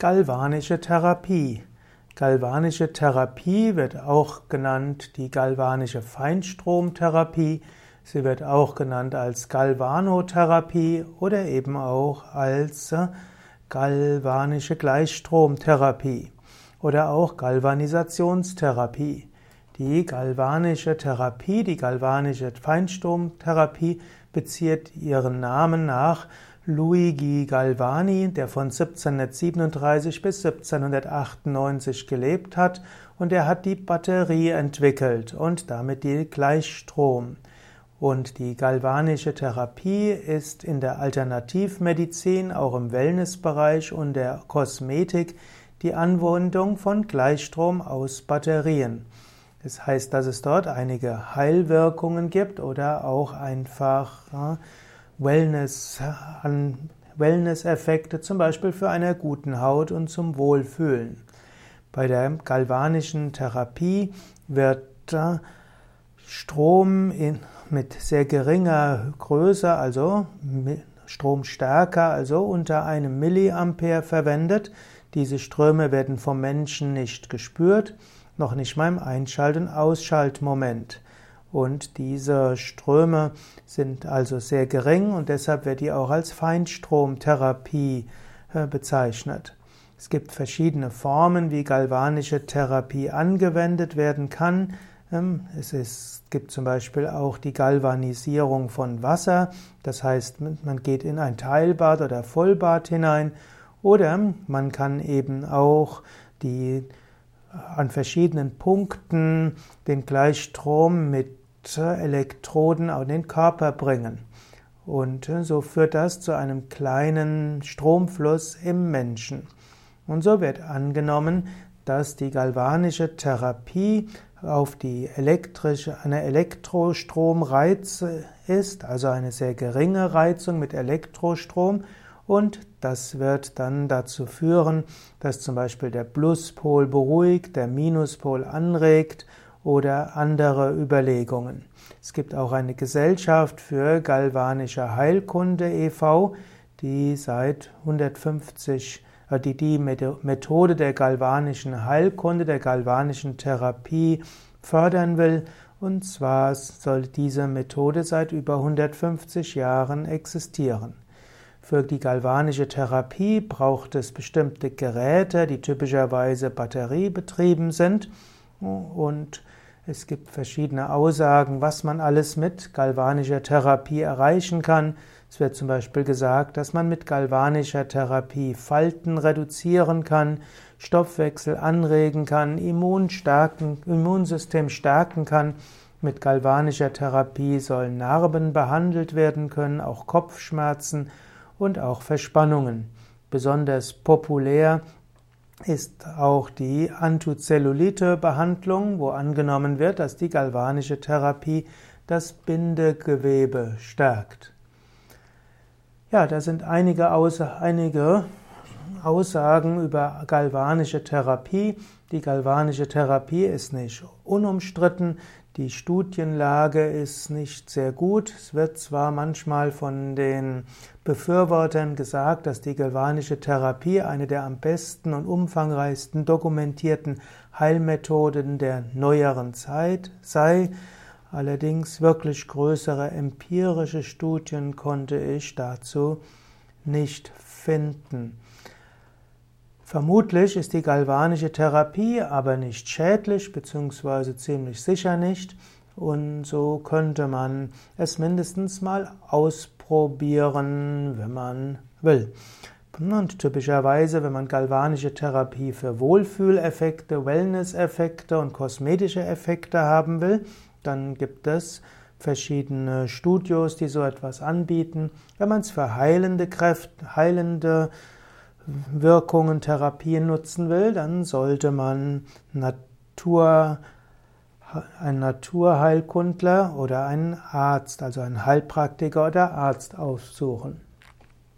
Galvanische Therapie. Galvanische Therapie wird auch genannt die galvanische Feinstromtherapie. Sie wird auch genannt als Galvanotherapie oder eben auch als äh, galvanische Gleichstromtherapie oder auch Galvanisationstherapie. Die galvanische Therapie, die galvanische Feinstromtherapie bezieht ihren Namen nach Luigi Galvani, der von 1737 bis 1798 gelebt hat, und er hat die Batterie entwickelt und damit die Gleichstrom. Und die galvanische Therapie ist in der Alternativmedizin, auch im Wellnessbereich und der Kosmetik die Anwendung von Gleichstrom aus Batterien. Das heißt, dass es dort einige Heilwirkungen gibt oder auch einfach Wellness, an Wellness-Effekte, zum Beispiel für eine guten Haut und zum Wohlfühlen. Bei der galvanischen Therapie wird Strom in, mit sehr geringer Größe, also Stromstärke, also unter einem Milliampere verwendet. Diese Ströme werden vom Menschen nicht gespürt, noch nicht mal im Einschalt- und Ausschaltmoment. Und diese Ströme sind also sehr gering und deshalb wird die auch als Feinstromtherapie äh, bezeichnet. Es gibt verschiedene Formen, wie galvanische Therapie angewendet werden kann. Ähm, es ist, gibt zum Beispiel auch die Galvanisierung von Wasser. Das heißt, man geht in ein Teilbad oder Vollbad hinein. Oder man kann eben auch die an verschiedenen Punkten den Gleichstrom mit Elektroden an den Körper bringen. Und äh, so führt das zu einem kleinen Stromfluss im Menschen. Und so wird angenommen, dass die galvanische Therapie auf die elektrische, eine Elektrostromreiz ist, also eine sehr geringe Reizung mit Elektrostrom. Und das wird dann dazu führen, dass zum Beispiel der Pluspol beruhigt, der Minuspol anregt oder andere Überlegungen. Es gibt auch eine Gesellschaft für galvanische Heilkunde e.V., die seit 150 äh, die die Methode der galvanischen Heilkunde, der galvanischen Therapie fördern will. Und zwar soll diese Methode seit über 150 Jahren existieren. Für die galvanische Therapie braucht es bestimmte Geräte, die typischerweise batteriebetrieben sind und es gibt verschiedene Aussagen, was man alles mit galvanischer Therapie erreichen kann. Es wird zum Beispiel gesagt, dass man mit galvanischer Therapie Falten reduzieren kann, Stoffwechsel anregen kann, Immunstärken, Immunsystem stärken kann. Mit galvanischer Therapie sollen Narben behandelt werden können, auch Kopfschmerzen und auch Verspannungen. Besonders populär ist auch die Antizellulite-Behandlung, wo angenommen wird, dass die galvanische Therapie das Bindegewebe stärkt. Ja, da sind einige, Aussa einige Aussagen über galvanische Therapie. Die galvanische Therapie ist nicht unumstritten. Die Studienlage ist nicht sehr gut. Es wird zwar manchmal von den Befürwortern gesagt, dass die galvanische Therapie eine der am besten und umfangreichsten dokumentierten Heilmethoden der neueren Zeit sei. Allerdings wirklich größere empirische Studien konnte ich dazu nicht finden. Vermutlich ist die galvanische Therapie aber nicht schädlich, beziehungsweise ziemlich sicher nicht. Und so könnte man es mindestens mal ausprobieren, wenn man will. Und typischerweise, wenn man galvanische Therapie für Wohlfühleffekte, Wellness-Effekte und kosmetische Effekte haben will, dann gibt es verschiedene Studios, die so etwas anbieten. Wenn man es für heilende Kräfte, heilende Wirkungen, Therapien nutzen will, dann sollte man Natur, einen Naturheilkundler oder einen Arzt, also einen Heilpraktiker oder Arzt aufsuchen.